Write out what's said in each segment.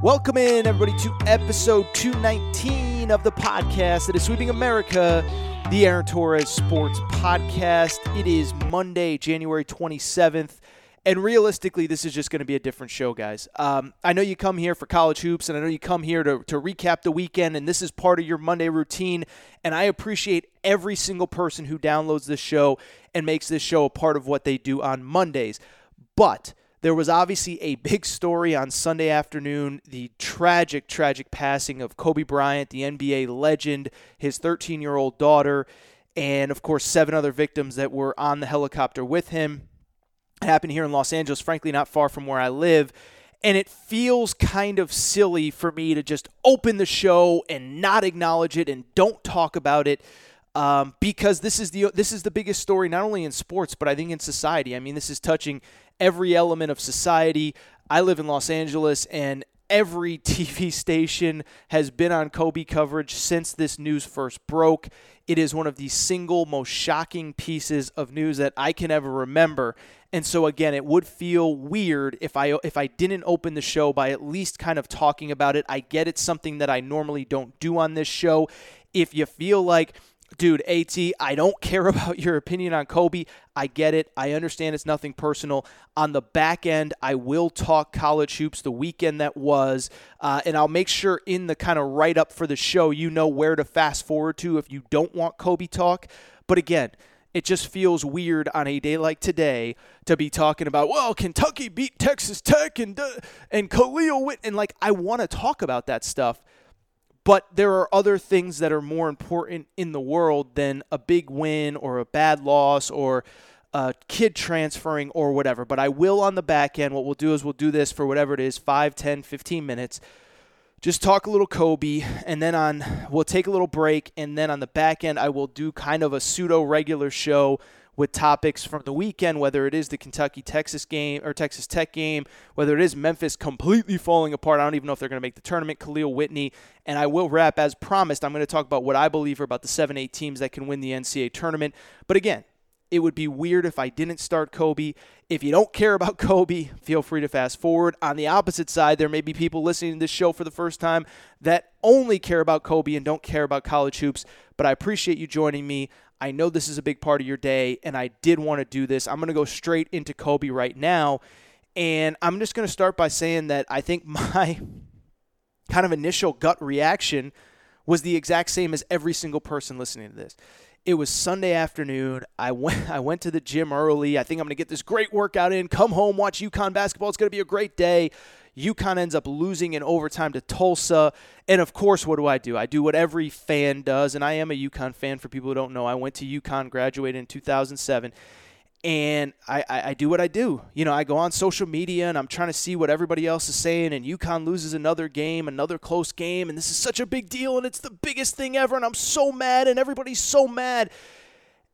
Welcome in, everybody, to episode 219 of the podcast that is sweeping America, the Aaron Torres Sports Podcast. It is Monday, January 27th. And realistically, this is just going to be a different show, guys. Um, I know you come here for college hoops, and I know you come here to, to recap the weekend, and this is part of your Monday routine. And I appreciate every single person who downloads this show and makes this show a part of what they do on Mondays. But there was obviously a big story on Sunday afternoon the tragic, tragic passing of Kobe Bryant, the NBA legend, his 13 year old daughter, and of course, seven other victims that were on the helicopter with him. It happened here in Los Angeles, frankly, not far from where I live. And it feels kind of silly for me to just open the show and not acknowledge it and don't talk about it. Um, because this is the this is the biggest story not only in sports but I think in society. I mean, this is touching every element of society. I live in Los Angeles, and every TV station has been on Kobe coverage since this news first broke. It is one of the single most shocking pieces of news that I can ever remember. And so again, it would feel weird if I if I didn't open the show by at least kind of talking about it. I get it's something that I normally don't do on this show. If you feel like dude, AT, I don't care about your opinion on Kobe. I get it. I understand it's nothing personal. On the back end, I will talk college hoops the weekend that was, uh, and I'll make sure in the kind of write up for the show, you know where to fast forward to if you don't want Kobe talk. But again, it just feels weird on a day like today to be talking about, well, Kentucky beat Texas Tech and uh, and Kahlil Whit, and like I want to talk about that stuff but there are other things that are more important in the world than a big win or a bad loss or a kid transferring or whatever. But I will on the back end. What we'll do is we'll do this for whatever it is 5, 10, 15 minutes. Just talk a little Kobe, and then on we'll take a little break, and then on the back end I will do kind of a pseudo regular show with topics from the weekend, whether it is the Kentucky Texas game or Texas Tech game, whether it is Memphis completely falling apart. I don't even know if they're going to make the tournament. Kahlil Whitney. And I will wrap as promised. I'm going to talk about what I believe are about the 7 8 teams that can win the NCAA tournament. But again, it would be weird if I didn't start Kobe. If you don't care about Kobe, feel free to fast forward. On the opposite side, there may be people listening to this show for the first time that only care about Kobe and don't care about college hoops. But I appreciate you joining me. I know this is a big part of your day, and I did want to do this. I'm going to go straight into Kobe right now. And I'm just going to start by saying that I think my kind of initial gut reaction was the exact same as every single person listening to this. It was Sunday afternoon. I went I went to the gym early. I think I'm going to get this great workout in. Come home, watch UConn basketball. It's going to be a great day. UConn ends up losing in overtime to Tulsa. And of course, what do I do? I do what every fan does, and I am a UConn fan for people who don't know. I went to UConn, graduated in 2007 and I, I, I, do what I do. You know, I go on social media and I'm trying to see what everybody else is saying, and UConn loses another game, another close game, and this is such a big deal, and it's the biggest thing ever, and I'm so mad, and everybody's so mad.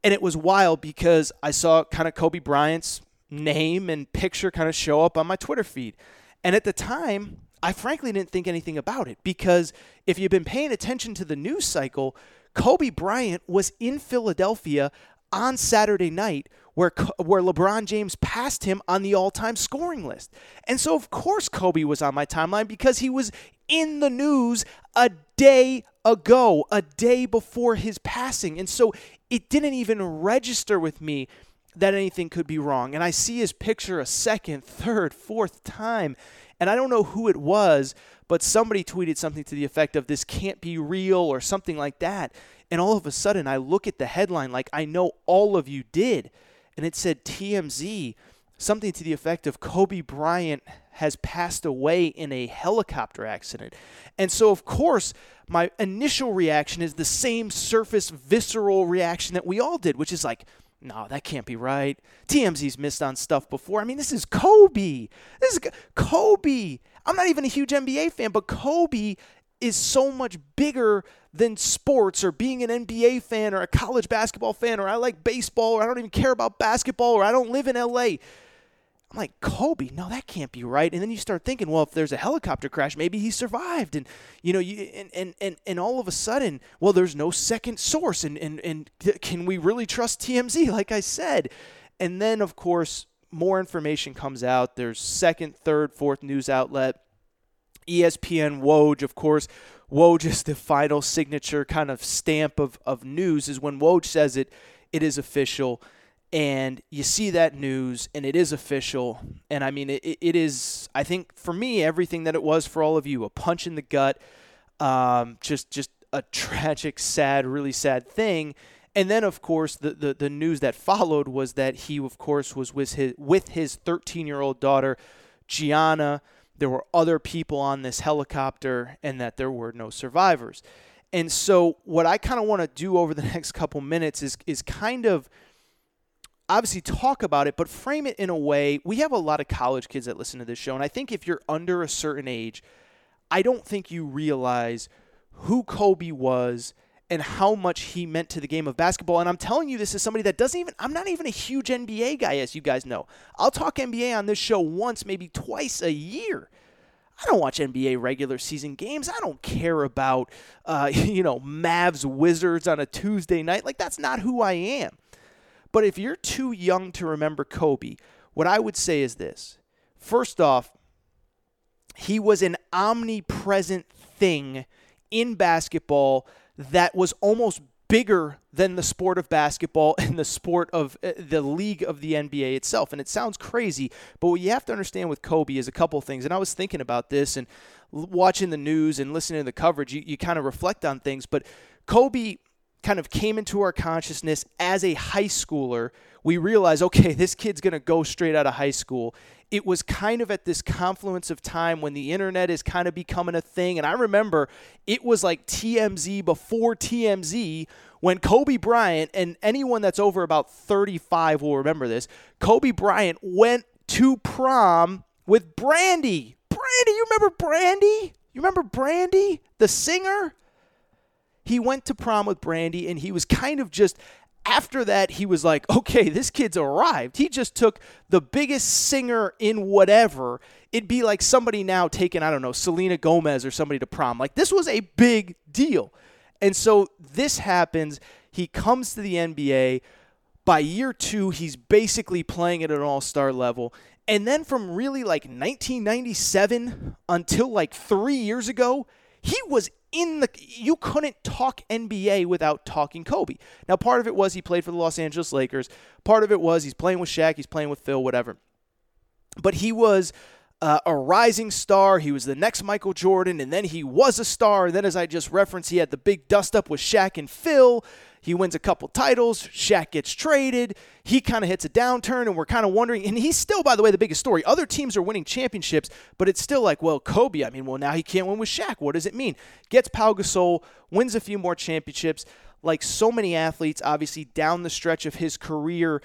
And it was wild because I saw kind of Kobe Bryant's name and picture kind of show up on my Twitter feed. And at the time, I frankly didn't think anything about it because if you've been paying attention to the news cycle, Kobe Bryant was in Philadelphia on Saturday night where where LeBron James passed him on the all-time scoring list. And so of course Kobe was on my timeline because he was in the news a day ago, a day before his passing. And so it didn't even register with me that anything could be wrong. And I see his picture a second, third, fourth time, and I don't know who it was, but somebody tweeted something to the effect of this can't be real or something like that. And all of a sudden, I look at the headline like I know all of you did, and it said TMZ, something to the effect of Kobe Bryant has passed away in a helicopter accident. And so, of course, my initial reaction is the same surface visceral reaction that we all did, which is like, no, that can't be right. TMZ's missed on stuff before. I mean, this is Kobe. This is Kobe. I'm not even a huge NBA fan, but Kobe is so much bigger than sports or being an NBA fan or a college basketball fan or I like baseball or I don't even care about basketball or I don't live in LA. I'm like, Kobe, no, that can't be right. And then you start thinking, well, if there's a helicopter crash, maybe he survived. And, you know, you, and, and, and, and all of a sudden, well, there's no second source. And, and, and can we really trust TMZ, like I said? And then, of course, more information comes out. There's second, third, fourth news outlet. ESPN Woj, of course. Woj is the final signature kind of stamp of, of news, is when Woj says it, it is official and you see that news and it is official and i mean it, it is i think for me everything that it was for all of you a punch in the gut um, just just a tragic sad really sad thing. And then of course the, the, the news that followed was that he of course was with his with his 13 year old daughter gianna. There were other people on this helicopter and that there were no survivors. And so what i kind of want to do over the next couple minutes is is kind of obviously talk about it, but frame it in a way. We have a lot of college kids that listen to this show, and I think if you're under a certain age, I don't think you realize who Kobe was and how much he meant to the game of basketball. And I'm telling you, this is somebody that doesn't even, I'm not even a huge NBA guy, as you guys know. I'll talk NBA on this show once, maybe twice a year. I don't watch NBA regular season games. I don't care about, uh, you know, Mavs Wizards on a Tuesday night. Like, that's not who I am. But if you're too young to remember Kobe, what I would say is this. First off, he was an omnipresent thing in basketball that was almost bigger than the sport of basketball and the sport of uh, the league of the NBA itself. And it sounds crazy, but what you have to understand with Kobe is a couple things. And I was thinking about this and watching the news and listening to the coverage, you, you kind of reflect on things. But Kobe kind of came into our consciousness as a high schooler. We realized, okay, this kid's going to go straight out of high school. It was kind of at this confluence of time when the internet is kind of becoming a thing. And I remember it was like TMZ before TMZ when Kobe Bryant, and anyone that's over about 35 will remember this, Kobe Bryant went to prom with Brandy. Brandy, you remember Brandy? You remember Brandy, the singer? He went to prom with Brandy, and he was kind of just after that, he was like, okay, this kid's arrived. He just took the biggest singer in whatever. It'd be like somebody now taking, I don't know, Selena Gomez or somebody to prom. Like, this was a big deal. And so this happens. He comes to the NBA. By year two, he's basically playing at an all star level. And then from really like 1997 until like three years ago, he was in the you couldn't talk NBA without talking Kobe. Now part of it was he played for the Los Angeles Lakers. Part of it was he's playing with Shaq, he's playing with Phil, whatever. But he was uh, a rising star. He was the next Michael Jordan, and then he was a star. And then, as I just referenced, he had the big dust up with Shaq and Phil. He wins a couple titles. Shaq gets traded. He kind of hits a downturn, and we're kind of wondering. And he's still, by the way, the biggest story. Other teams are winning championships, but it's still like, well, Kobe. I mean, well, now he can't win with Shaq. What does it mean? Gets Pau Gasol, wins a few more championships. Like so many athletes, obviously down the stretch of his career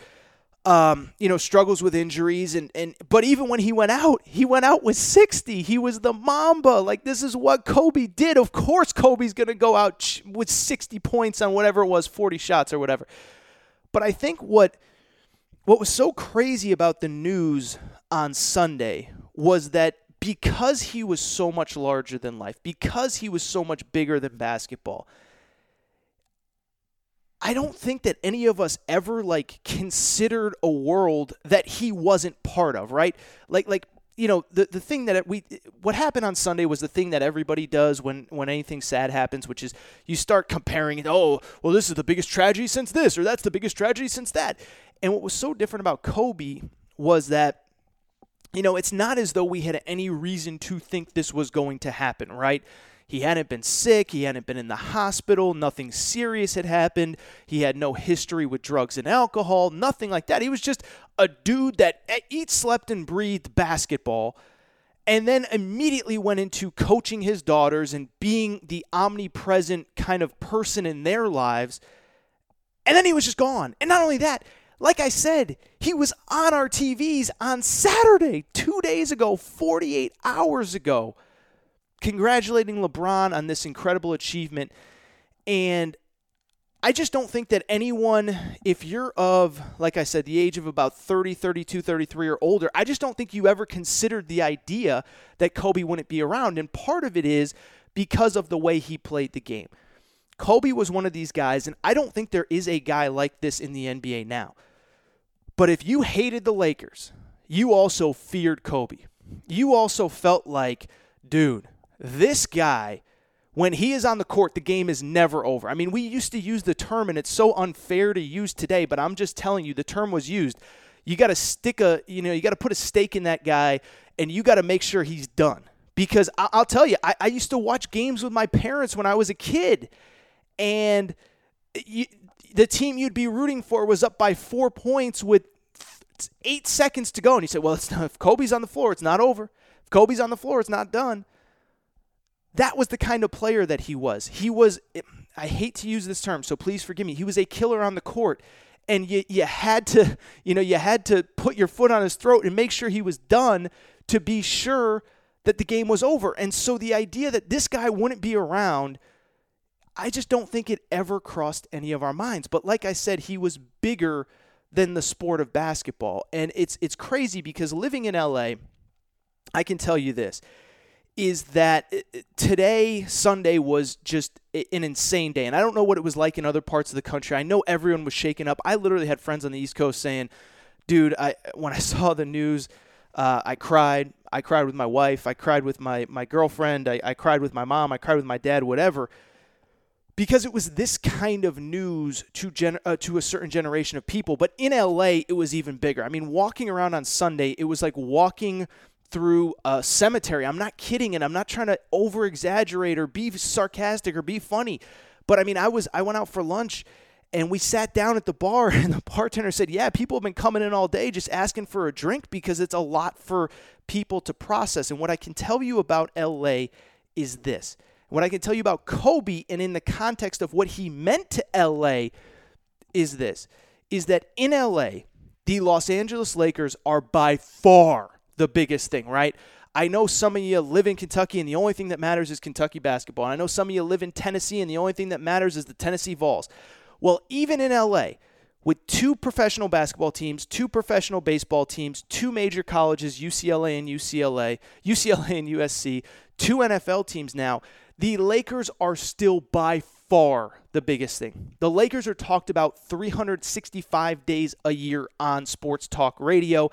um, you know, struggles with injuries and and but even when he went out, he went out with 60. He was the Mamba. Like this is what Kobe did. Of course Kobe's going to go out with 60 points on whatever it was, 40 shots or whatever. But I think what what was so crazy about the news on Sunday was that because he was so much larger than life, because he was so much bigger than basketball, I don't think that any of us ever like considered a world that he wasn't part of, right? Like like you know, the the thing that we what happened on Sunday was the thing that everybody does when when anything sad happens, which is you start comparing. Oh, well, this is the biggest tragedy since this, or that's the biggest tragedy since that. And what was so different about Kobe was that you know, it's not as though we had any reason to think this was going to happen, right? He hadn't been sick. He hadn't been in the hospital. Nothing serious had happened. He had no history with drugs and alcohol, nothing like that. He was just a dude that eats, slept, and breathed basketball and then immediately went into coaching his daughters and being the omnipresent kind of person in their lives. And then he was just gone. And not only that, like I said, he was on our TVs on Saturday, two days ago, 48 hours ago congratulating LeBron on this incredible achievement. And I just don't think that anyone, if you're of, like I said, the age of about 30, 32, 33 or older, I just don't think you ever considered the idea that Kobe wouldn't be around. And part of it is because of the way he played the game. Kobe was one of these guys, and I don't think there is a guy like this in the NBA now. But if you hated the Lakers, you also feared Kobe. You also felt like, dude, this guy, when he is on the court, the game is never over. I mean, we used to use the term, and it's so unfair to use today, but I'm just telling you, the term was used. You got to stick a, you know, you got to put a stake in that guy, and you got to make sure he's done. Because I- will tell you, I-, I used to watch games with my parents when I was a kid, and you, the team you'd be rooting for was up by four points with eight seconds to go, and you said, "Well, not, if Kobe's on the floor, it's not over. If Kobe's on the floor, it's not done." That was the kind of player that he was. He was, I hate to use this term, so please forgive me. He was a killer on the court. And you, you had to, you know, you had to put your foot on his throat and make sure he was done to be sure that the game was over. And so the idea that this guy wouldn't be around, I just don't think it ever crossed any of our minds. But like I said, he was bigger than the sport of basketball. And it's it's crazy because living in LA, I can tell you this is that uh, uh, today, Sunday, was just an insane day. And I don't know what it was like in other parts of the country. I know everyone was shaken up. I literally had friends on the East Coast saying, dude, I when I saw the news, uh, I cried. I cried with my wife. I cried with my, my girlfriend. I, I cried with my mom. I cried with my dad, whatever. Because it was this kind of news to gen- uh, to a certain generation of people. But in LA, it was even bigger. I mean, walking around on Sunday, it was like walking through a cemetery. I'm not kidding and I'm not trying to over exaggerate or be sarcastic or be funny. But I mean, I was I went out for lunch and we sat down at the bar and the bartender said, "Yeah, people have been coming in all day just asking for a drink because it's a lot for people to process." And what I can tell you about LA is this. What I can tell you about Kobe and in the context of what he meant to LA is this is that in LA, the Los Angeles Lakers are by far the biggest thing, right? I know some of you live in Kentucky and the only thing that matters is Kentucky basketball. And I know some of you live in Tennessee and the only thing that matters is the Tennessee Vols. Well, even in LA, with two professional basketball teams, two professional baseball teams, two major colleges, UCLA and UCLA, UCLA and USC, two NFL teams now, the Lakers are still by far the biggest thing. The Lakers are talked about 365 days a year on sports talk radio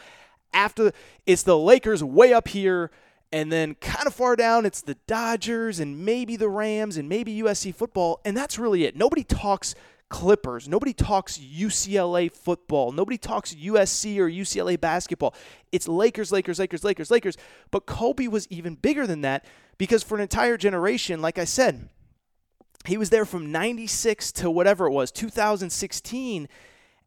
after it's the Lakers way up here and then kind of far down it's the Dodgers and maybe the Rams and maybe USC football and that's really it. Nobody talks Clippers. Nobody talks UCLA football. Nobody talks USC or UCLA basketball. It's Lakers, Lakers, Lakers, Lakers, Lakers. But Kobe was even bigger than that because for an entire generation, like I said, he was there from 96 to whatever it was, 2016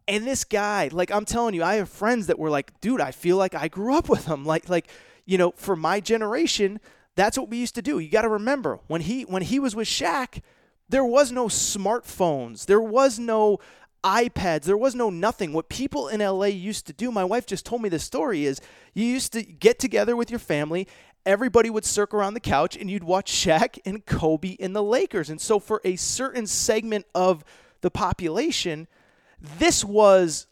and this guy, like I'm telling you, I have friends that were like, dude, I feel like I grew up with him. Like, like, you know, for my generation, that's what we used to do. You got to remember when he when he was with Shaq, there was no smartphones, there was no iPads, there was no nothing. What people in LA used to do, my wife just told me this story, is you used to get together with your family. Everybody would circle around the couch and you'd watch Shaq and Kobe in the Lakers. And so, for a certain segment of the population, this was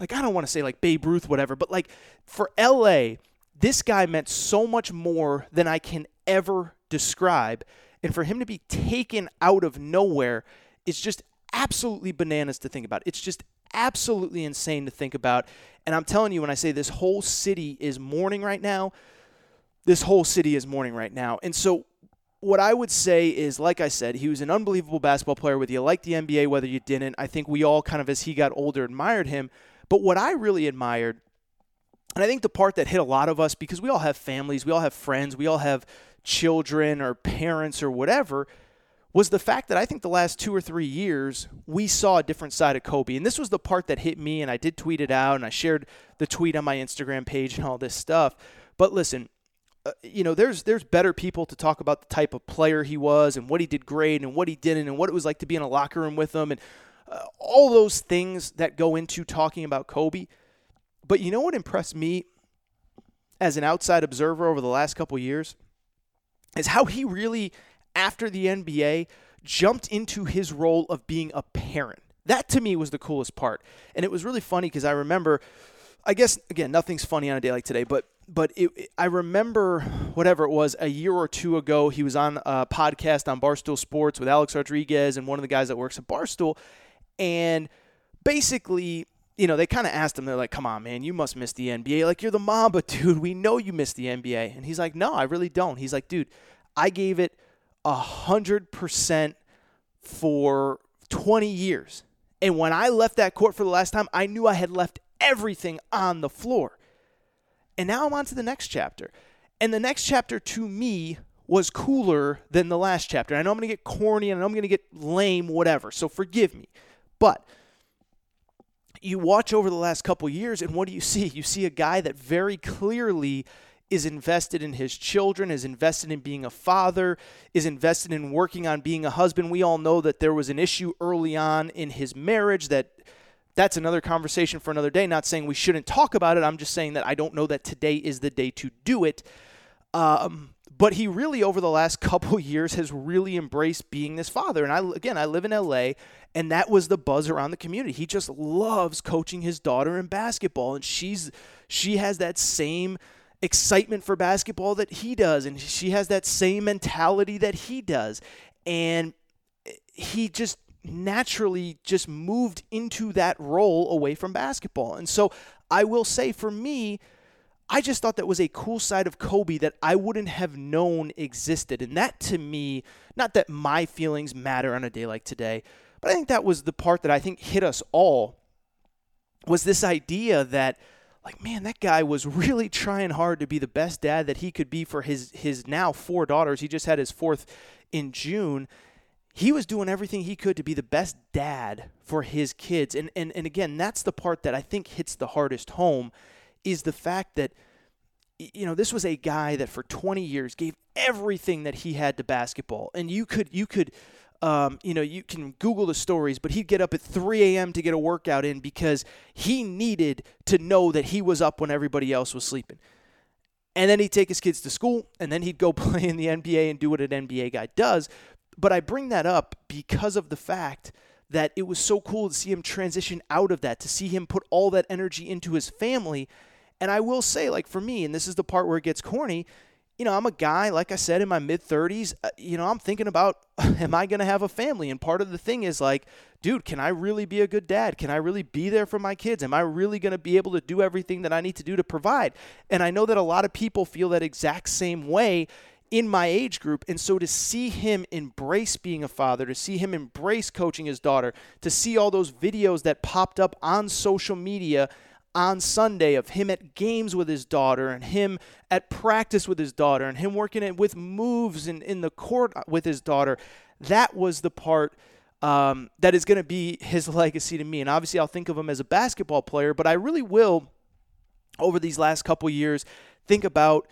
like I don't want to say like Babe Ruth, whatever, but like for LA, this guy meant so much more than I can ever describe. And for him to be taken out of nowhere is just absolutely bananas to think about. It's just absolutely insane to think about. And I'm telling you, when I say this whole city is mourning right now, this whole city is mourning right now. And so, what I would say is, like I said, he was an unbelievable basketball player, whether you liked the NBA, whether you didn't. I think we all kind of, as he got older, admired him. But what I really admired, and I think the part that hit a lot of us, because we all have families, we all have friends, we all have children or parents or whatever, was the fact that I think the last two or three years we saw a different side of Kobe. And this was the part that hit me, and I did tweet it out, and I shared the tweet on my Instagram page and all this stuff. But listen, uh, you know, there's there's better people to talk about the type of player he was and what he did great and what he didn't and what it was like to be in a locker room with him and uh, all those things that go into talking about Kobe. But you know what impressed me as an outside observer over the last couple years is how he really after the NBA jumped into his role of being a parent. That to me was the coolest part. And it was really funny because I remember I guess again nothing's funny on a day like today, but but it, I remember whatever it was a year or two ago. He was on a podcast on Barstool Sports with Alex Rodriguez and one of the guys that works at Barstool, and basically, you know, they kind of asked him. They're like, "Come on, man, you must miss the NBA. Like you're the Mamba, dude. We know you miss the NBA." And he's like, "No, I really don't." He's like, "Dude, I gave it a hundred percent for 20 years, and when I left that court for the last time, I knew I had left everything on the floor." And now I'm on to the next chapter. And the next chapter to me was cooler than the last chapter. I know I'm going to get corny and I know I'm going to get lame, whatever. So forgive me. But you watch over the last couple years, and what do you see? You see a guy that very clearly is invested in his children, is invested in being a father, is invested in working on being a husband. We all know that there was an issue early on in his marriage that that's another conversation for another day. Not saying we shouldn't talk about it. I'm just saying that I don't know that today is the day to do it. Um, but he really, over the last couple years, has really embraced being this father. And I, again, I live in LA, and that was the buzz around the community. He just loves coaching his daughter in basketball, and she's she has that same excitement for basketball that he does, and she has that same mentality that he does, and he just naturally just moved into that role away from basketball. And so I will say for me, I just thought that was a cool side of Kobe that I wouldn't have known existed. And that to me, not that my feelings matter on a day like today, but I think that was the part that I think hit us all was this idea that like man that guy was really trying hard to be the best dad that he could be for his his now four daughters. He just had his fourth in June he was doing everything he could to be the best dad for his kids. And, and, and again, that's the part that I think hits the hardest home is the fact that, you know, this was a guy that for 20 years gave everything that he had to basketball. And you could, you could, um, you know, you can Google the stories, but he'd get up at 3 a.m. to get a workout in because he needed to know that he was up when everybody else was sleeping. And then he'd take his kids to school, and then he'd go play in the NBA and do what an NBA guy does. But I bring that up because of the fact that it was so cool to see him transition out of that, to see him put all that energy into his family. And I will say, like for me, and this is the part where it gets corny, you know, I'm a guy, like I said, in my mid 30s. Uh, you know, I'm thinking about, am I going to have a family? And part of the thing is like, dude, can I really be a good dad? Can I really be there for my kids? Am I really going to be able to do everything that I need to do to provide? And I know that a lot of people feel that exact same way in my age group. And so to see him embrace being a father, to see him embrace coaching his daughter, to see all those videos that popped up on social media on Sunday of him at games with his daughter and him at practice with his daughter and him working with moves in, in the court with his daughter, that was the part. Um, that is going to be his legacy to me. And obviously, I'll think of him as a basketball player, but I really will, over these last couple years, think about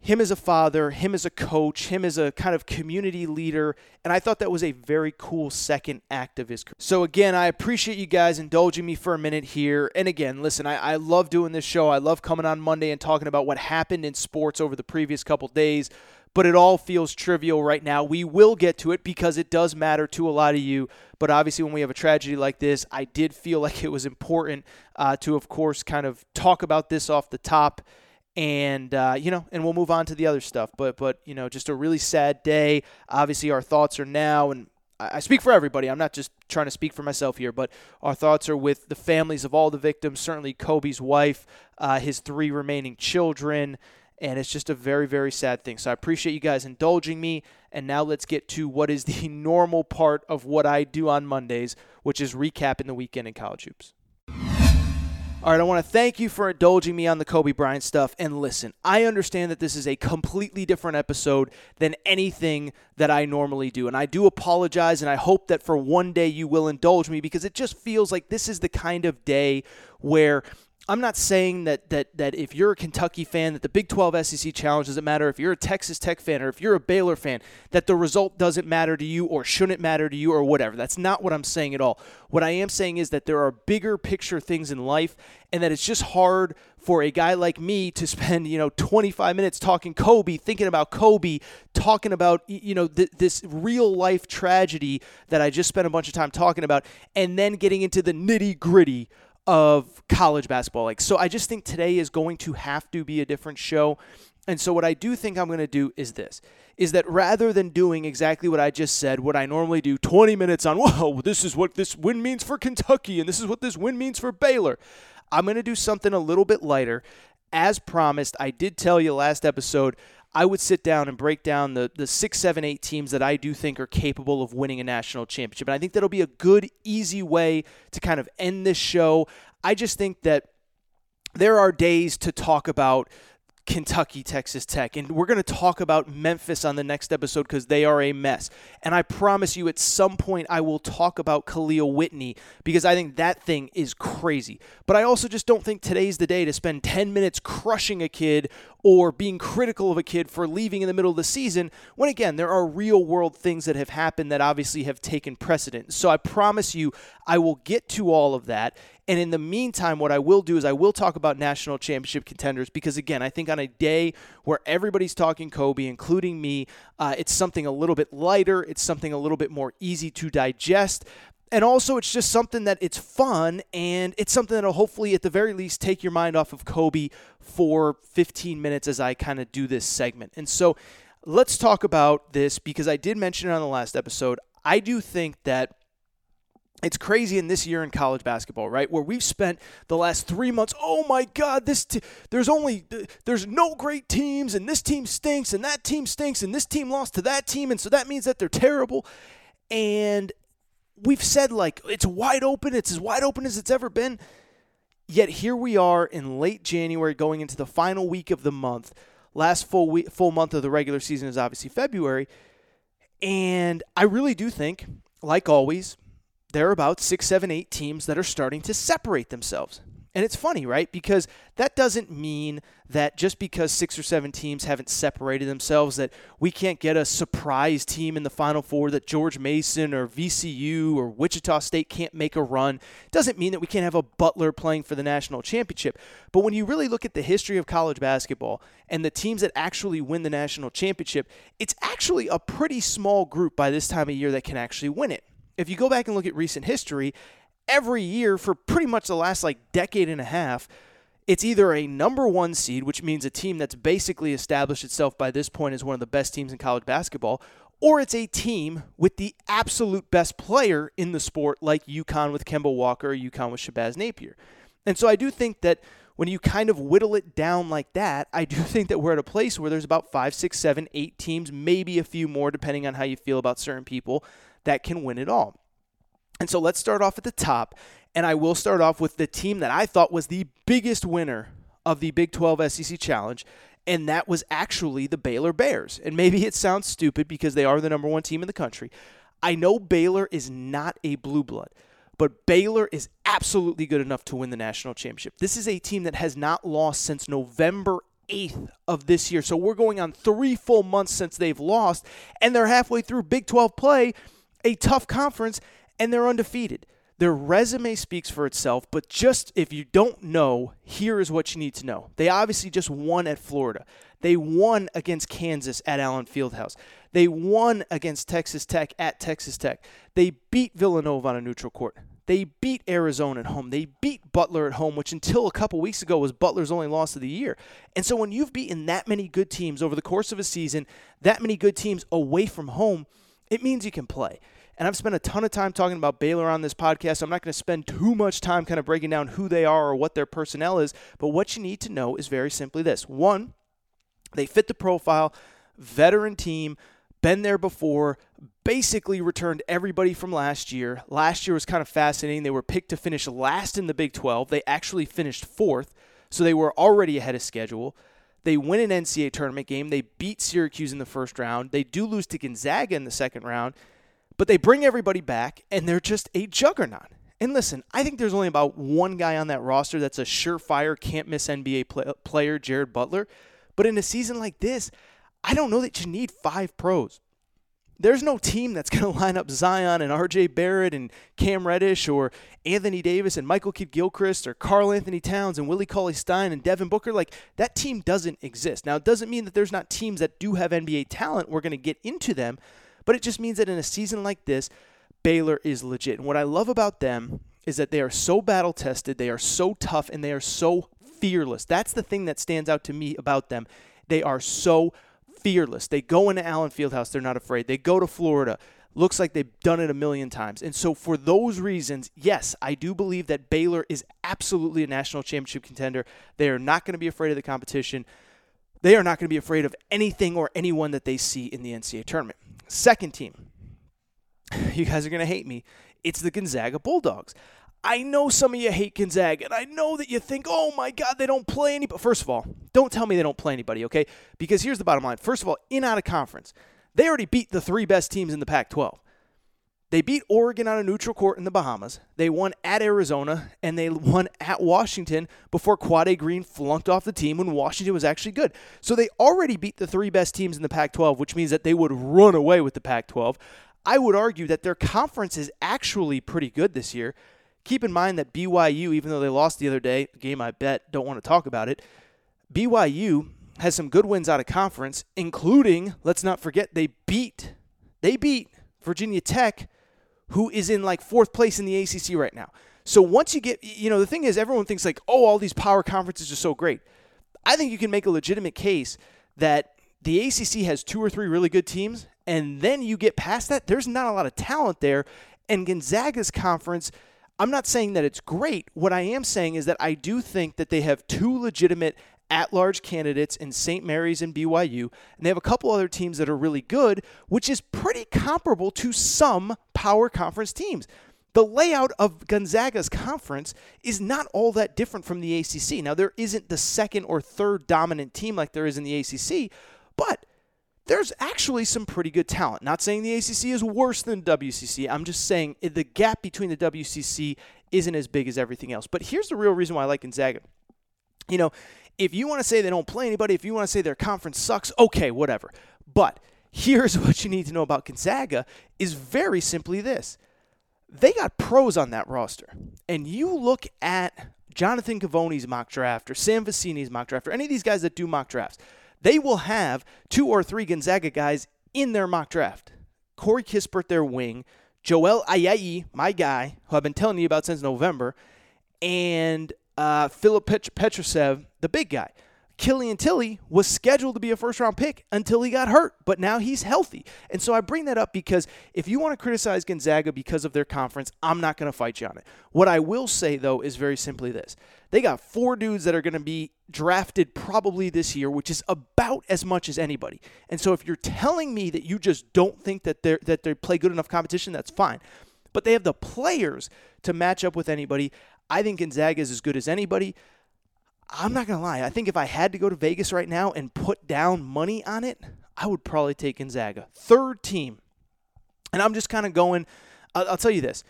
him as a father, him as a coach, him as a kind of community leader. And I thought that was a very cool second act of his career. So, again, I appreciate you guys indulging me for a minute here. And again, listen, I, I love doing this show. I love coming on Monday and talking about what happened in sports over the previous couple days. But it all feels trivial right now. We will get to it because it does matter to a lot of you. But obviously, when we have a tragedy like this, I did feel like it was important uh, to, of course, kind of talk about this off the top and uh, you know, and we'll move on to the other stuff. But but you know, just a really sad day. Obviously, our thoughts are now, and I speak for everybody. I'm not just trying to speak for myself here, but our thoughts are with the families of all the victims, certainly Kobe's wife, uh, his three remaining children, and it's just a very, very sad thing. So I appreciate you guys indulging me. And now let's get to what is the normal part of what I do on Mondays, which is recapping the weekend in college hoops. All right, I want to thank you for indulging me on the Kobe Bryant stuff. And listen, I understand that this is a completely different episode than anything that I normally do. And I do apologize, and I hope that for one day you will indulge me because it just feels like this is the kind of day where I'm not saying that that that if you're a Kentucky fan that the Big 12 SEC challenge doesn't matter. If you're a Texas Tech fan or if you're a Baylor fan, that the result doesn't matter to you or shouldn't matter to you or whatever. That's not what I'm saying at all. What I am saying is that there are bigger picture things in life, and that it's just hard for a guy like me to spend you know 25 minutes talking Kobe, thinking about Kobe, talking about you know th- this real life tragedy that I just spent a bunch of time talking about, and then getting into the nitty gritty of college basketball. Like, so I just think today is going to have to be a different show. And so what I do think I'm going to do is this is that rather than doing exactly what I just said, what I normally do 20 minutes on, whoa, this is what this win means for Kentucky and this is what this win means for Baylor. I'm going to do something a little bit lighter. As promised, I did tell you last episode I would sit down and break down the, the six, seven, eight teams that I do think are capable of winning a national championship. And I think that'll be a good, easy way to kind of end this show. I just think that there are days to talk about Kentucky, Texas Tech. And we're going to talk about Memphis on the next episode because they are a mess. And I promise you, at some point, I will talk about Kahlil Whitney because I think that thing is crazy. But I also just don't think today's the day to spend 10 minutes crushing a kid or being critical of a kid for leaving in the middle of the season when, again, there are real world things that have happened that obviously have taken precedence. So I promise you, I will get to all of that. And in the meantime, what I will do is I will talk about national championship contenders because, again, I think on a day where everybody's talking Kobe, including me, uh, it's something a little bit lighter. It's something a little bit more easy to digest. And also, it's just something that it's fun and it's something that'll hopefully, at the very least, take your mind off of Kobe for 15 minutes as I kind of do this segment. And so, let's talk about this because I did mention it on the last episode. I do think that it's crazy in this year in college basketball, right? Where we've spent the last three months. Oh my God, this t- there's only there's no great teams, and this team stinks, and that team stinks, and this team lost to that team, and so that means that they're terrible. And we've said like it's wide open, it's as wide open as it's ever been. Yet here we are in late January, going into the final week of the month. Last full week, full month of the regular season is obviously February, and I really do think, like always there are about six, seven, eight teams that are starting to separate themselves. And it's funny, right? Because that doesn't mean that just because six or seven teams haven't separated themselves, that we can't get a surprise team in the Final Four, that George Mason or VCU or Wichita State can't make a run. It doesn't mean that we can't have a Butler playing for the national championship. But when you really look at the history of college basketball and the teams that actually win the national championship, it's actually a pretty small group by this time of year that can actually win it if you go back and look at recent history, every year for pretty much the last like decade and a half, it's either a number one seed, which means a team that's basically established itself by this point as one of the best teams in college basketball, or it's a team with the absolute best player in the sport, like UConn with Kemba Walker or UConn with Shabazz Napier. And so I do think that when you kind of whittle it down like that, I do think that we're at a place where there's about five, six, seven, eight teams, maybe a few more, depending on how you feel about certain people, that can win it all. And so let's start off at the top. And I will start off with the team that I thought was the biggest winner of the Big 12 SEC Challenge, and that was actually the Baylor Bears. And maybe it sounds stupid because they are the number one team in the country. I know Baylor is not a blue blood, but Baylor is absolutely good enough to win the national championship. This is a team that has not lost since November 8th of this year. So we're going on three full months since they've lost, and they're halfway through Big 12 play a tough conference, and they're undefeated. Their resume speaks for itself, but just if you don't know, here is what you need to know. They obviously just won at Florida. They won against Kansas at Allen Fieldhouse. They won against Texas Tech at Texas Tech. They beat Villanova on a neutral court. They beat Arizona at home. They beat Butler at home, which until a couple weeks ago was Butler's only loss of the year. And so when you've beaten that many good teams over the course of a season, that many good teams away from home, it means you can play. And I've spent a ton of time talking about Baylor on this podcast. So I'm not going to spend too much time kind of breaking down who they are or what their personnel is. But what you need to know is very simply this one, they fit the profile, veteran team, been there before, basically returned everybody from last year. Last year was kind of fascinating. They were picked to finish last in the Big 12. They actually finished fourth, so they were already ahead of schedule. They win an NCAA tournament game. They beat Syracuse in the first round. They do lose to Gonzaga in the second round. But they bring everybody back, and they're just a juggernaut. And listen, I think there's only about one guy on that roster that's a surefire, can't miss NBA play- player, Jared Butler. But in a season like this, I don't know that you need five pros. There's no team that's going to line up Zion and RJ Barrett and Cam Reddish or Anthony Davis and Michael Kidd Gilchrist or Karl Anthony Towns and Willie Cauley Stein and Devin Booker. Like, that team doesn't exist. Now, it doesn't mean that there's not teams that do have NBA talent. We're going to get into them. But it just means that in a season like this, Baylor is legit. And what I love about them is that they are so battle tested, they are so tough, and they are so fearless. That's the thing that stands out to me about them. They are so fearless. They go into Allen Fieldhouse, they're not afraid. They go to Florida. Looks like they've done it a million times. And so, for those reasons, yes, I do believe that Baylor is absolutely a national championship contender. They are not going to be afraid of the competition. They are not going to be afraid of anything or anyone that they see in the NCAA tournament. Second team, you guys are going to hate me. It's the Gonzaga Bulldogs. I know some of you hate Gonzaga, and I know that you think, oh my God, they don't play anybody. First of all, don't tell me they don't play anybody, okay? Because here's the bottom line. First of all, in out of conference, they already beat the three best teams in the Pac 12. They beat Oregon on a neutral court in the Bahamas. They won at Arizona, and they won at Washington before Quade Green flunked off the team when Washington was actually good. So they already beat the three best teams in the Pac 12, which means that they would run away with the Pac 12. I would argue that their conference is actually pretty good this year. Keep in mind that BYU, even though they lost the other day, game I bet, don't want to talk about it, BYU has some good wins out of conference, including, let's not forget, they beat they beat Virginia Tech who is in like fourth place in the ACC right now. So once you get, you know, the thing is, everyone thinks like, oh, all these power conferences are so great. I think you can make a legitimate case that the ACC has two or three really good teams, and then you get past that, there's not a lot of talent there. And Gonzaga's conference, I'm not saying that it's great. What I am saying is that I do think that they have two legitimate at large candidates in St. Mary's and BYU, and they have a couple other teams that are really good, which is pretty comparable to some power conference teams. The layout of Gonzaga's conference is not all that different from the ACC. Now, there isn't the second or third dominant team like there is in the ACC, but there's actually some pretty good talent. Not saying the ACC is worse than WCC. I'm just saying the gap between the WCC isn't as big as everything else. But here's the real reason why I like Gonzaga. You know, if you want to say they don't play anybody, if you want to say their conference sucks, okay, whatever. But here's what you need to know about Gonzaga is very simply this. They got pros on that roster. And you look at Jonathan Givony's mock draft or Sam Vecenie's mock draft or any of these guys that do mock drafts, they will have two or three Gonzaga guys in their mock draft. Corey Kispert, their wing, Joel Ayayi, my guy, who I've been telling you about since November, and uh, Filip Pet- the big guy. Killian Tilly was scheduled to be a first round pick until he got hurt, but now he's healthy. And so I bring that up because if you want to criticize Gonzaga because of their conference, I'm not going to fight you on it. What I will say, though, is very simply this they got four dudes that are going to be drafted probably this year, which is about as much as anybody. And so if you're telling me that you just don't think that they're, that they play good enough competition, that's fine. But they have the players to match up with anybody. I think Gonzaga is as good as anybody. I'm not going to lie. I think if I had to go to Vegas right now and put down money on it, I would probably take Gonzaga. Third team. And I'm just kind of going, I'll, I'll tell you this.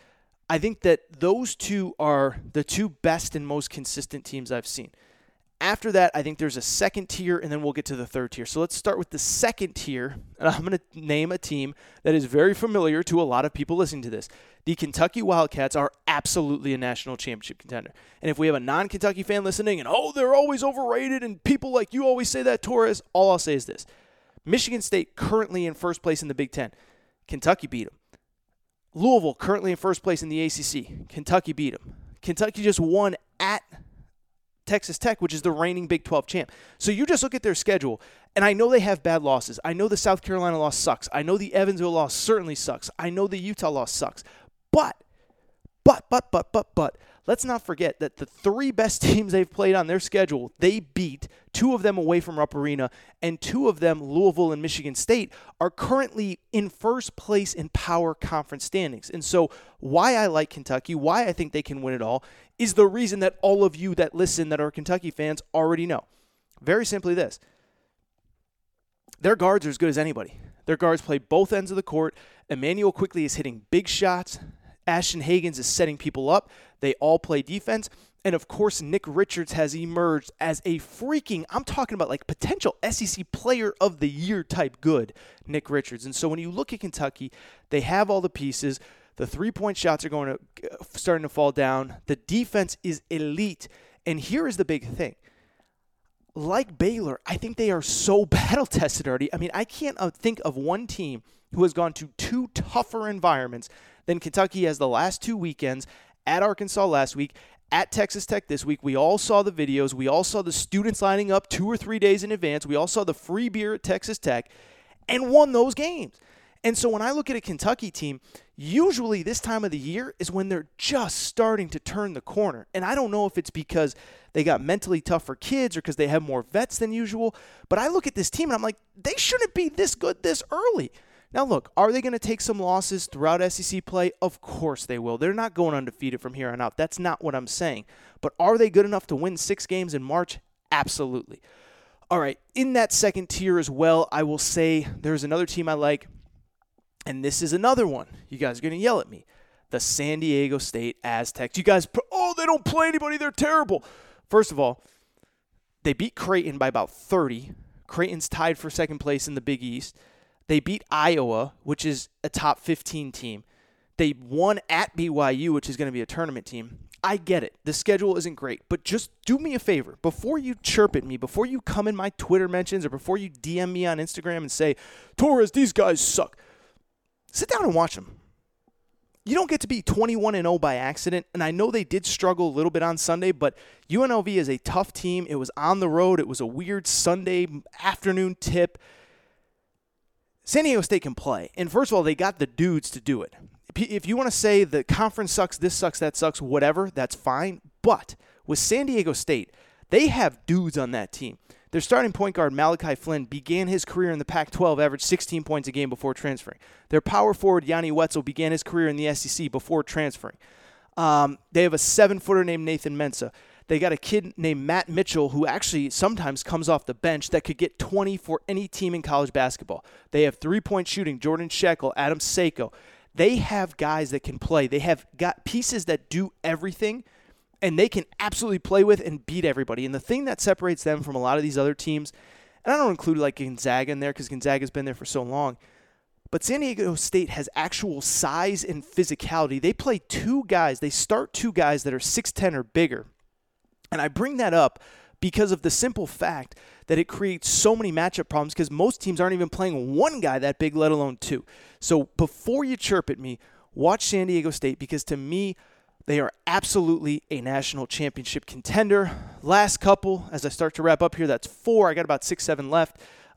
I think that those two are the two best and most consistent teams I've seen. After that, I think there's a second tier, and then we'll get to the third tier. So let's start with the second tier. And I'm going to name a team that is very familiar to a lot of people listening to this. The Kentucky Wildcats are absolutely a national championship contender. And if we have a non Kentucky fan listening and, oh, they're always overrated, and people like you always say that, Torres, all I'll say is this Michigan State currently in first place in the Big Ten. Kentucky beat them. Louisville currently in first place in the ACC. Kentucky beat them. Kentucky just won at Texas Tech, which is the reigning Big 12 champ. So you just look at their schedule, and I know they have bad losses. I know the South Carolina loss sucks. I know the Evansville loss certainly sucks. I know the Utah loss sucks. But, but, but, but, but, but, let's not forget that the three best teams they've played on their schedule, they beat two of them away from Rupp Arena, and two of them, Louisville and Michigan State, are currently in first place in power conference standings. And so, why I like Kentucky, why I think they can win it all, is the reason that all of you that listen that are Kentucky fans already know. Very simply this their guards are as good as anybody. Their guards play both ends of the court. Immanuel Quickley is hitting big shots. Ashton Hagans is setting people up. They all play defense. And of course, Nick Richards has emerged as a freaking, I'm talking about like potential SEC player of the year type good, Nick Richards. And so when you look at Kentucky, they have all the pieces. The three point shots are going to uh, starting to fall down. The defense is elite. And here is the big thing. Like Baylor, I think they are so battle tested already. I mean, I can't uh, think of one team who has gone to two tougher environments than Kentucky has the last two weekends at Arkansas last week, at Texas Tech this week. We all saw the videos. We all saw the students lining up two or three days in advance. We all saw the free beer at Texas Tech and won those games. And so when I look at a Kentucky team, usually this time of the year is when they're just starting to turn the corner. And I don't know if it's because they got mentally tougher kids or because they have more vets than usual, but I look at this team and I'm like, they shouldn't be this good this early. Now, look, are they going to take some losses throughout SEC play? Of course they will. They're not going undefeated from here on out. That's not what I'm saying. But are they good enough to win six games in March? Absolutely. All right, in that second tier as well, I will say there's another team I like, and this is another one. You guys are going to yell at me. The San Diego State Aztecs. You guys, oh, they don't play anybody. They're terrible. First of all, they beat Creighton by about 30. Creighton's tied for second place in the Big East. They beat Iowa, which is a top 15 team. They won at BYU, which is going to be a tournament team. I get it. The schedule isn't great, but just do me a favor. Before you chirp at me, before you come in my Twitter mentions, or before you DM me on Instagram and say, Torres, these guys suck, sit down and watch them. You don't get to be 21 and 0 by accident, and I know they did struggle a little bit on Sunday, but UNLV is a tough team. It was on the road. It was a weird Sunday afternoon tip. San Diego State can play. And first of all, they got the dudes to do it. If you want to say the conference sucks, this sucks, that sucks, whatever, that's fine. But with San Diego State, they have dudes on that team. Their starting point guard, Malachi Flynn, began his career in the Pac 12, averaged 16 points a game before transferring. Their power forward, Yanni Wetzell, began his career in the SEC before transferring. Um, they have a seven footer named Nathan Mensah. They got a kid named Matt Mitchell who actually sometimes comes off the bench that could get 20 for any team in college basketball. They have three point shooting, Jordan Schakel, Adam Seiko. They have guys that can play. They have got pieces that do everything and they can absolutely play with and beat everybody. And the thing that separates them from a lot of these other teams, and I don't include like Gonzaga in there because Gonzaga's been there for so long, but San Diego State has actual size and physicality. They play two guys, they start two guys that are 6'10 or bigger. And I bring that up because of the simple fact that it creates so many matchup problems because most teams aren't even playing one guy that big, let alone two. So before you chirp at me, watch San Diego State because to me, they are absolutely a national championship contender. Last couple, as I start to wrap up here, that's four. I got about six, seven left.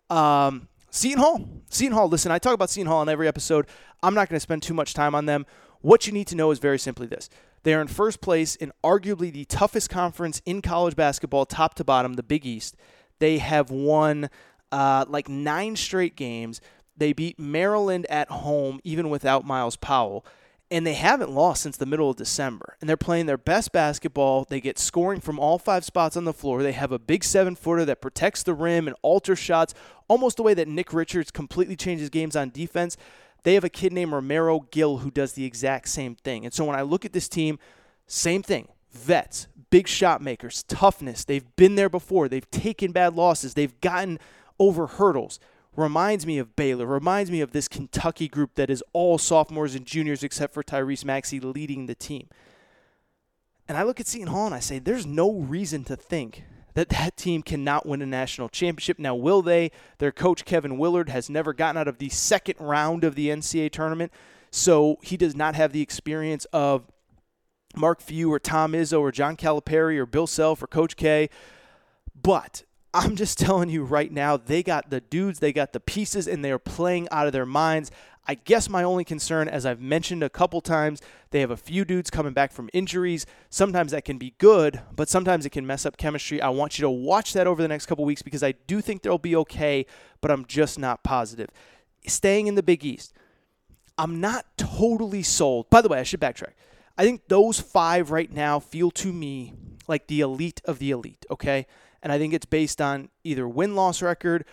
Um, Seton Hall. Seton Hall, listen, I talk about Seton Hall on every episode. I'm not going to spend too much time on them. What you need to know is very simply this they are in first place in arguably the toughest conference in college basketball, top to bottom, the Big East. They have won uh, like nine straight games. They beat Maryland at home, even without Myles Powell. And they haven't lost since the middle of December. And they're playing their best basketball. They get scoring from all five spots on the floor. They have a big seven footer that protects the rim and alters shots, almost the way that Nick Richards completely changes games on defense. They have a kid named Romaro Gill who does the exact same thing. And so when I look at this team, same thing. Vets, big shot makers, toughness. They've been there before. They've taken bad losses. They've gotten over hurdles. Reminds me of Baylor. Reminds me of this Kentucky group that is all sophomores and juniors except for Tyrese Maxey leading the team. And I look at Seton Hall and I say, there's no reason to think that that team cannot win a national championship. Now, will they? Their coach, Kevin Willard, has never gotten out of the second round of the NCAA tournament, so he does not have the experience of Mark Few or Tom Izzo or John Calipari or Bill Self or Coach K. But I'm just telling you right now, they got the dudes, they got the pieces, and they are playing out of their minds. I guess my only concern, as I've mentioned a couple times, they have a few dudes coming back from injuries. Sometimes that can be good, but sometimes it can mess up chemistry. I want you to watch that over the next couple weeks because I do think they'll be okay, but I'm just not positive. Staying in the Big East, I'm not totally sold. By the way, I should backtrack. I think those five right now feel to me like the elite of the elite, okay? And I think it's based on either win loss record,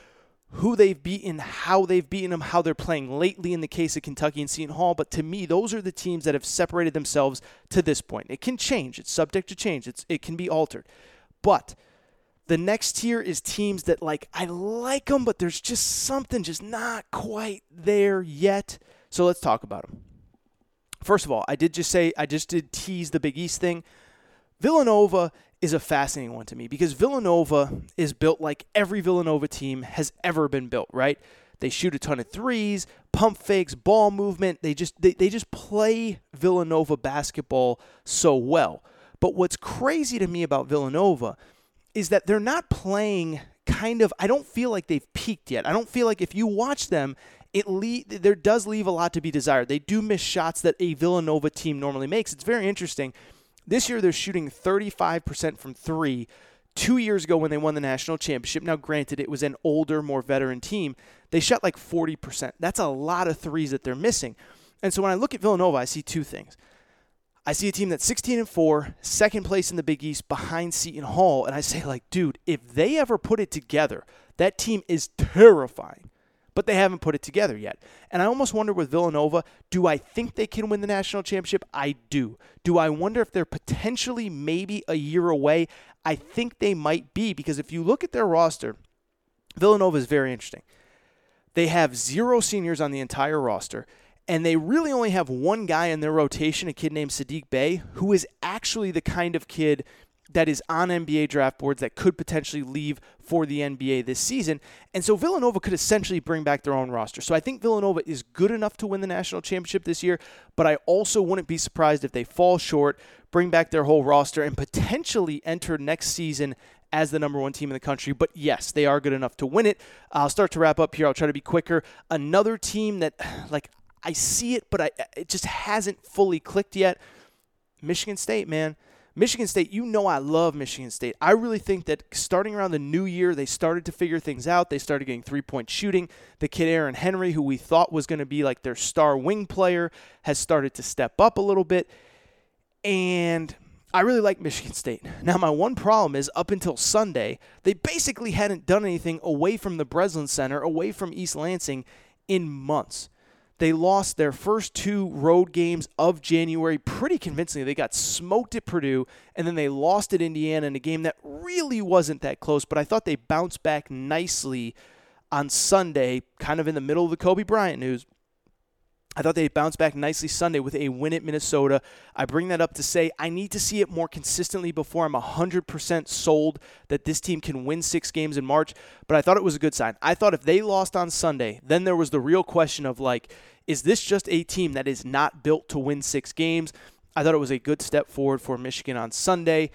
who they've beaten, how they've beaten them, how they're playing lately in the case of Kentucky and Seton Hall. But to me, those are the teams that have separated themselves to this point. It can change, it's subject to change, it's, it can be altered. But the next tier is teams that, like, I like them, but there's just something just not quite there yet. So let's talk about them. First of all, I did just say, I just did tease the Big East thing. Villanova is a fascinating one to me because Villanova is built like every Villanova team has ever been built, right? They shoot a ton of threes, pump fakes, ball movement. They just they, they just play Villanova basketball so well. But what's crazy to me about Villanova is that they're not playing kind of I don't feel like they've peaked yet. I don't feel like if you watch them it le- there does leave a lot to be desired. They do miss shots that a Villanova team normally makes. It's very interesting this year, they're shooting 35% from three. Two years ago, when they won the national championship, now granted, it was an older, more veteran team, they shot like 40%. That's a lot of threes that they're missing. And so when I look at Villanova, I see two things. I see a team that's 16 and 4, second place in the Big East behind Seton Hall, and I say like, dude, if they ever put it together, that team is terrifying but they haven't put it together yet. And I almost wonder with Villanova, do I think they can win the national championship? I do. Do I wonder if they're potentially maybe a year away? I think they might be because if you look at their roster, Villanova is very interesting. They have zero seniors on the entire roster, and they really only have one guy in their rotation, a kid named Sadiq Bey, who is actually the kind of kid that is on NBA draft boards that could potentially leave for the NBA this season. And so Villanova could essentially bring back their own roster. So I think Villanova is good enough to win the national championship this year, but I also wouldn't be surprised if they fall short, bring back their whole roster, and potentially enter next season as the number one team in the country. But yes, they are good enough to win it. I'll start to wrap up here. I'll try to be quicker. Another team that, like, I see it, but I, it just hasn't fully clicked yet. Michigan State, man. Michigan State, you know I love Michigan State. I really think that starting around the new year, they started to figure things out. They started getting three point shooting. The kid Aaron Henry, who we thought was going to be like their star wing player, has started to step up a little bit. And I really like Michigan State. Now, my one problem is up until Sunday, they basically hadn't done anything away from the Breslin Center, away from East Lansing in months. They lost their first two road games of January pretty convincingly. They got smoked at Purdue, and then they lost at Indiana in a game that really wasn't that close, but I thought they bounced back nicely on Sunday, kind of in the middle of the Kobe Bryant news. I thought they bounced back nicely Sunday with a win at Minnesota. I bring that up to say I need to see it more consistently before I'm 100% sold that this team can win six games in March. But I thought it was a good sign. I thought if they lost on Sunday, then there was the real question of like, is this just a team that is not built to win six games? I thought it was a good step forward for Michigan on Sunday.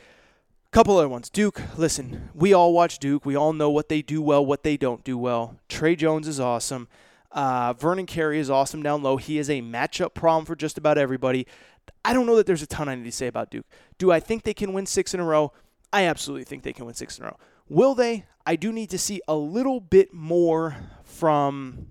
Couple other ones. Duke, listen, we all watch Duke. We all know what they do well, what they don't do well. Tre Jones is awesome. Uh, Vernon Carey is awesome down low. He is a matchup problem for just about everybody. I don't know that there's a ton I need to say about Duke. Do I think they can win six in a row? I absolutely think they can win six in a row. Will they? I do need to see a little bit more from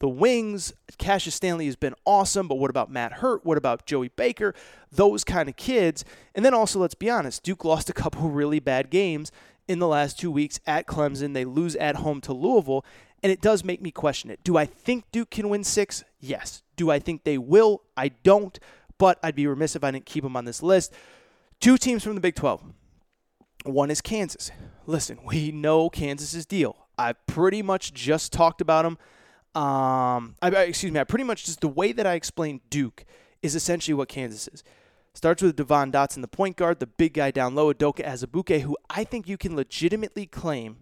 the wings. Cassius Stanley has been awesome, but what about Matt Hurt? What about Joey Baker? Those kind of kids. And then also, let's be honest, Duke lost a couple really bad games in the last two weeks at Clemson. They lose at home to Louisville and it does make me question it. Do I think Duke can win six? Yes. Do I think they will? I don't, but I'd be remiss if I didn't keep them on this list. Two teams from the Big 12. One is Kansas. Listen, we know Kansas's deal. I pretty much just talked about them. Um, I, excuse me. I pretty much just the way that I explained Duke is essentially what Kansas is. Starts with Devon Dotson, the point guard, the big guy down low, Udoka Azubuike, who I think you can legitimately claim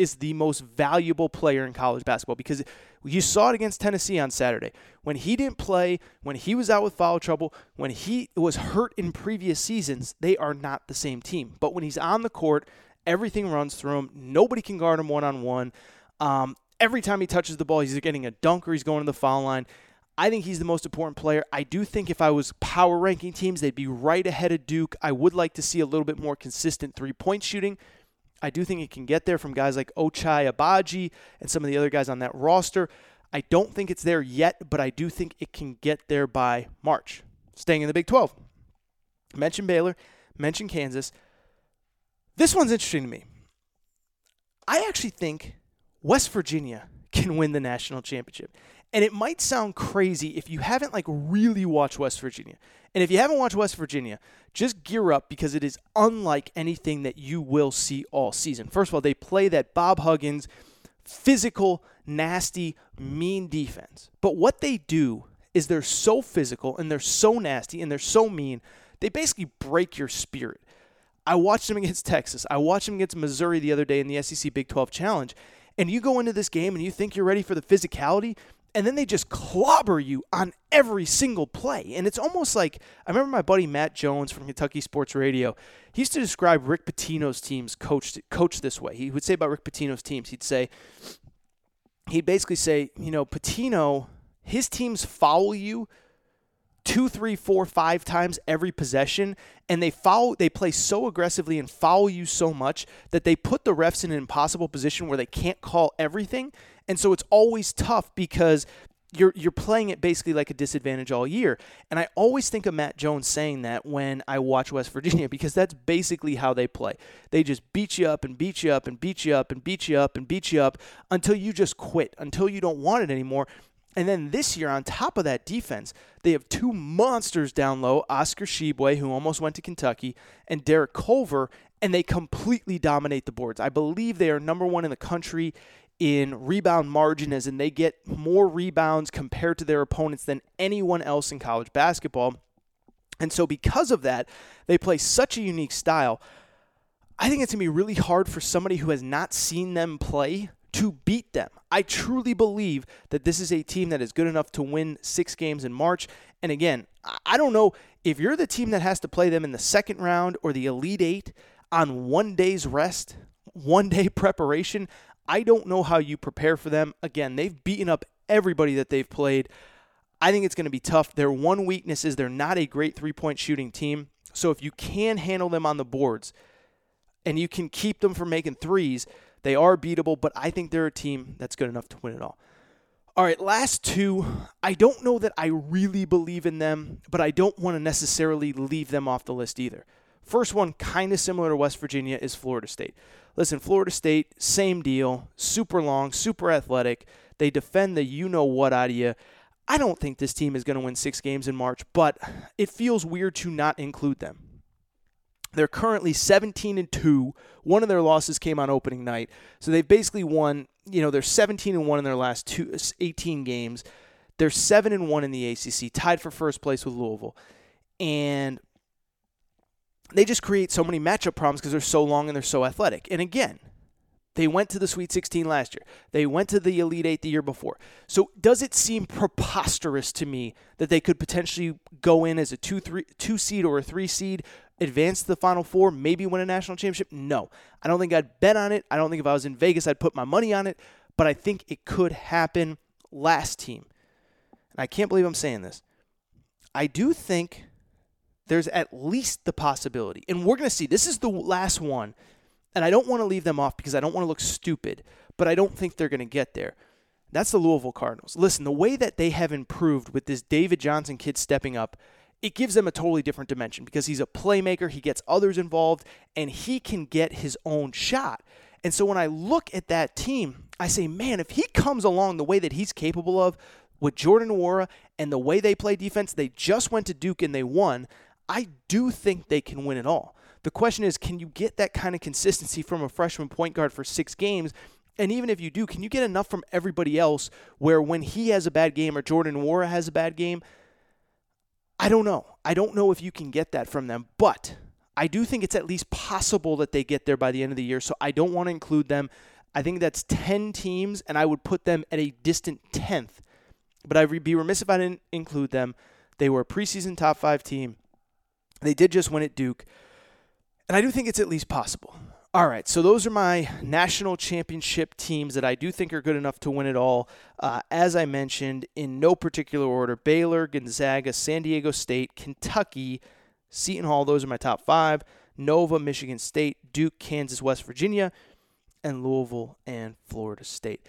is the most valuable player in college basketball because you saw it against Tennessee on Saturday. When he didn't play, when he was out with foul trouble, when he was hurt in previous seasons, they are not the same team. But when he's on the court, everything runs through him. Nobody can guard him one on one. Every time he touches the ball, he's getting a dunk or he's going to the foul line. I think he's the most important player. I do think if I was power ranking teams, they'd be right ahead of Duke. I would like to see a little bit more consistent three point shooting. I do think it can get there from guys like Ochai Agbaji and some of the other guys on that roster. I don't think it's there yet, but I do think it can get there by March. Staying in the Big 12. Mention Baylor, mention Kansas. This one's interesting to me. I actually think West Virginia can win the national championship. And it might sound crazy if you haven't like really watched West Virginia. And if you haven't watched West Virginia, just gear up because it is unlike anything that you will see all season. First of all, they play that Bob Huggins physical, nasty, mean defense. But what they do is they're so physical and they're so nasty and they're so mean, they basically break your spirit. I watched them against Texas. I watched them against Missouri the other day in the SEC Big 12 Challenge. And you go into this game and you think you're ready for the physicality, and then they just clobber you on every single play. And it's almost like I remember my buddy Matt Jones from Kentucky Sports Radio. He used to describe Rick Pitino's teams coached coached this way. He would say about Rick Pitino's teams, he'd say he'd basically say, you know, Pitino, his teams foul you two, three, four, five times every possession, and they foul they play so aggressively and foul you so much that they put the refs in an impossible position where they can't call everything. And so it's always tough because you're you're playing it basically like a disadvantage all year. And I always think of Matt Jones saying that when I watch West Virginia because that's basically how they play. They just beat you up and beat you up and beat you up and beat you up and beat you up until you just quit, until you don't want it anymore. And then this year, on top of that defense, they have two monsters down low Oscar Tshiebwe, who almost went to Kentucky, and Derek Culver, and they completely dominate the boards. I believe they are number one in the country in rebound margin, as in they get more rebounds compared to their opponents than anyone else in college basketball. And so, because of that, they play such a unique style. I think it's going to be really hard for somebody who has not seen them play to beat them. I truly believe that this is a team that is good enough to win six games in March. And again, I don't know if you're the team that has to play them in the second round or the Elite Eight on one day's rest, one day preparation. I don't know how you prepare for them. Again, they've beaten up everybody that they've played. I think it's going to be tough. Their one weakness is they're not a great three point shooting team. So if you can handle them on the boards and you can keep them from making threes, they are beatable, but I think they're a team that's good enough to win it all. All right, last two. I don't know that I really believe in them, but I don't want to necessarily leave them off the list either. First one, kind of similar to West Virginia, is Florida State. Listen, Florida State, same deal. Super long, super athletic. They defend the you know what out of you. I don't think this team is going to win six games in March, but it feels weird to not include them. They're currently 17 and 2. One of their losses came on opening night. So they've basically won, you know, they're 17 and 1 in their last two, 18 games. They're 7 and 1 in the ACC, tied for first place with Louisville. And they just create so many matchup problems because they're so long and they're so athletic. And again, they went to the Sweet 16 last year. They went to the Elite 8 the year before. So does it seem preposterous to me that they could potentially go in as a 2 3 2 seed or a 3 seed advance to the Final Four, maybe win a national championship? No. I don't think I'd bet on it. I don't think if I was in Vegas, I'd put my money on it. But I think it could happen. Last team. And I can't believe I'm saying this. I do think there's at least the possibility, and we're going to see. This is the last one, and I don't want to leave them off because I don't want to look stupid, but I don't think they're going to get there. That's the Louisville Cardinals. Listen, the way that they have improved with this David Johnson kid stepping up it gives them a totally different dimension because he's a playmaker, he gets others involved, and he can get his own shot. And so when I look at that team, I say, man, if he comes along the way that he's capable of with Jordan Nwora and the way they play defense, they just went to Duke and they won. I do think they can win it all. The question is, can you get that kind of consistency from a freshman point guard for six games? And even if you do, can you get enough from everybody else where when he has a bad game or Jordan Nwora has a bad game, I don't know. I don't know if you can get that from them, but I do think it's at least possible that they get there by the end of the year. So I don't want to include them. I think that's 10 teams, and I would put them at a distant 10th. But I'd be remiss if I didn't include them. They were a preseason top five team. They did just win at Duke. And I do think it's at least possible. All right, so those are my national championship teams that I do think are good enough to win it all. Uh, as I mentioned, in no particular order Baylor, Gonzaga, San Diego State, Kentucky, Seton Hall, those are my top five. Nova, Michigan State, Duke, Kansas, West Virginia, and Louisville and Florida State.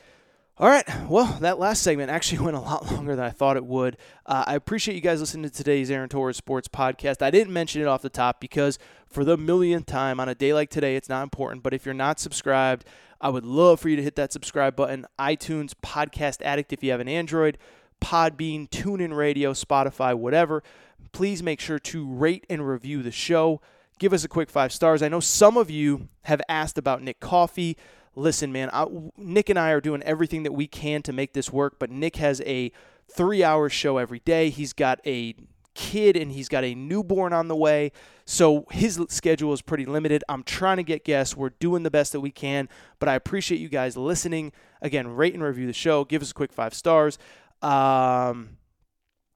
All right. Well, that last segment actually went a lot longer than I thought it would. Uh, I appreciate you guys listening to today's Aaron Torres Sports Podcast. I didn't mention it off the top because for the millionth time on a day like today, it's not important. But if you're not subscribed, I would love for you to hit that subscribe button. iTunes, Podcast Addict if you have an Android, Podbean, TuneIn Radio, Spotify, whatever. Please make sure to rate and review the show. Give us a quick five stars. I know some of you have asked about Nick Coffey listen, man, I, Nick and I are doing everything that we can to make this work, but Nick has a three hour show every day. He's got a kid and he's got a newborn on the way. So his schedule is pretty limited. I'm trying to get guests. We're doing the best that we can, but I appreciate you guys listening. Again, rate and review the show. Give us a quick five stars. Um,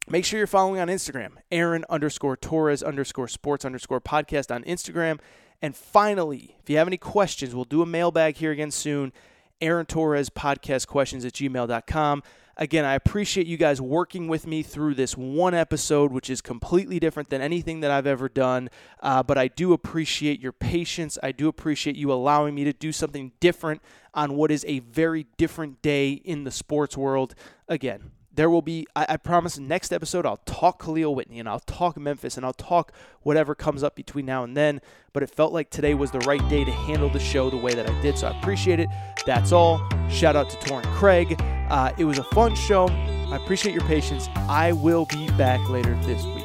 make sure you're following on Instagram, Aaron underscore Torres underscore sports underscore podcast on Instagram. And finally, if you have any questions, we'll do a mailbag here again soon. Aaron Torres podcast questions at gmail.com. Again, I appreciate you guys working with me through this one episode, which is completely different than anything that I've ever done. Uh, but I do appreciate your patience. I do appreciate you allowing me to do something different on what is a very different day in the sports world. Again, there will be, I, I, promise, next episode, I'll talk Kahlil Whitney and I'll talk Memphis and I'll talk whatever comes up between now and then. But it felt like today was the right day to handle the show the way that I did. So I appreciate it. That's all. Shout out to Torrin Craig. Uh, it was a fun show. I appreciate your patience. I will be back later this week.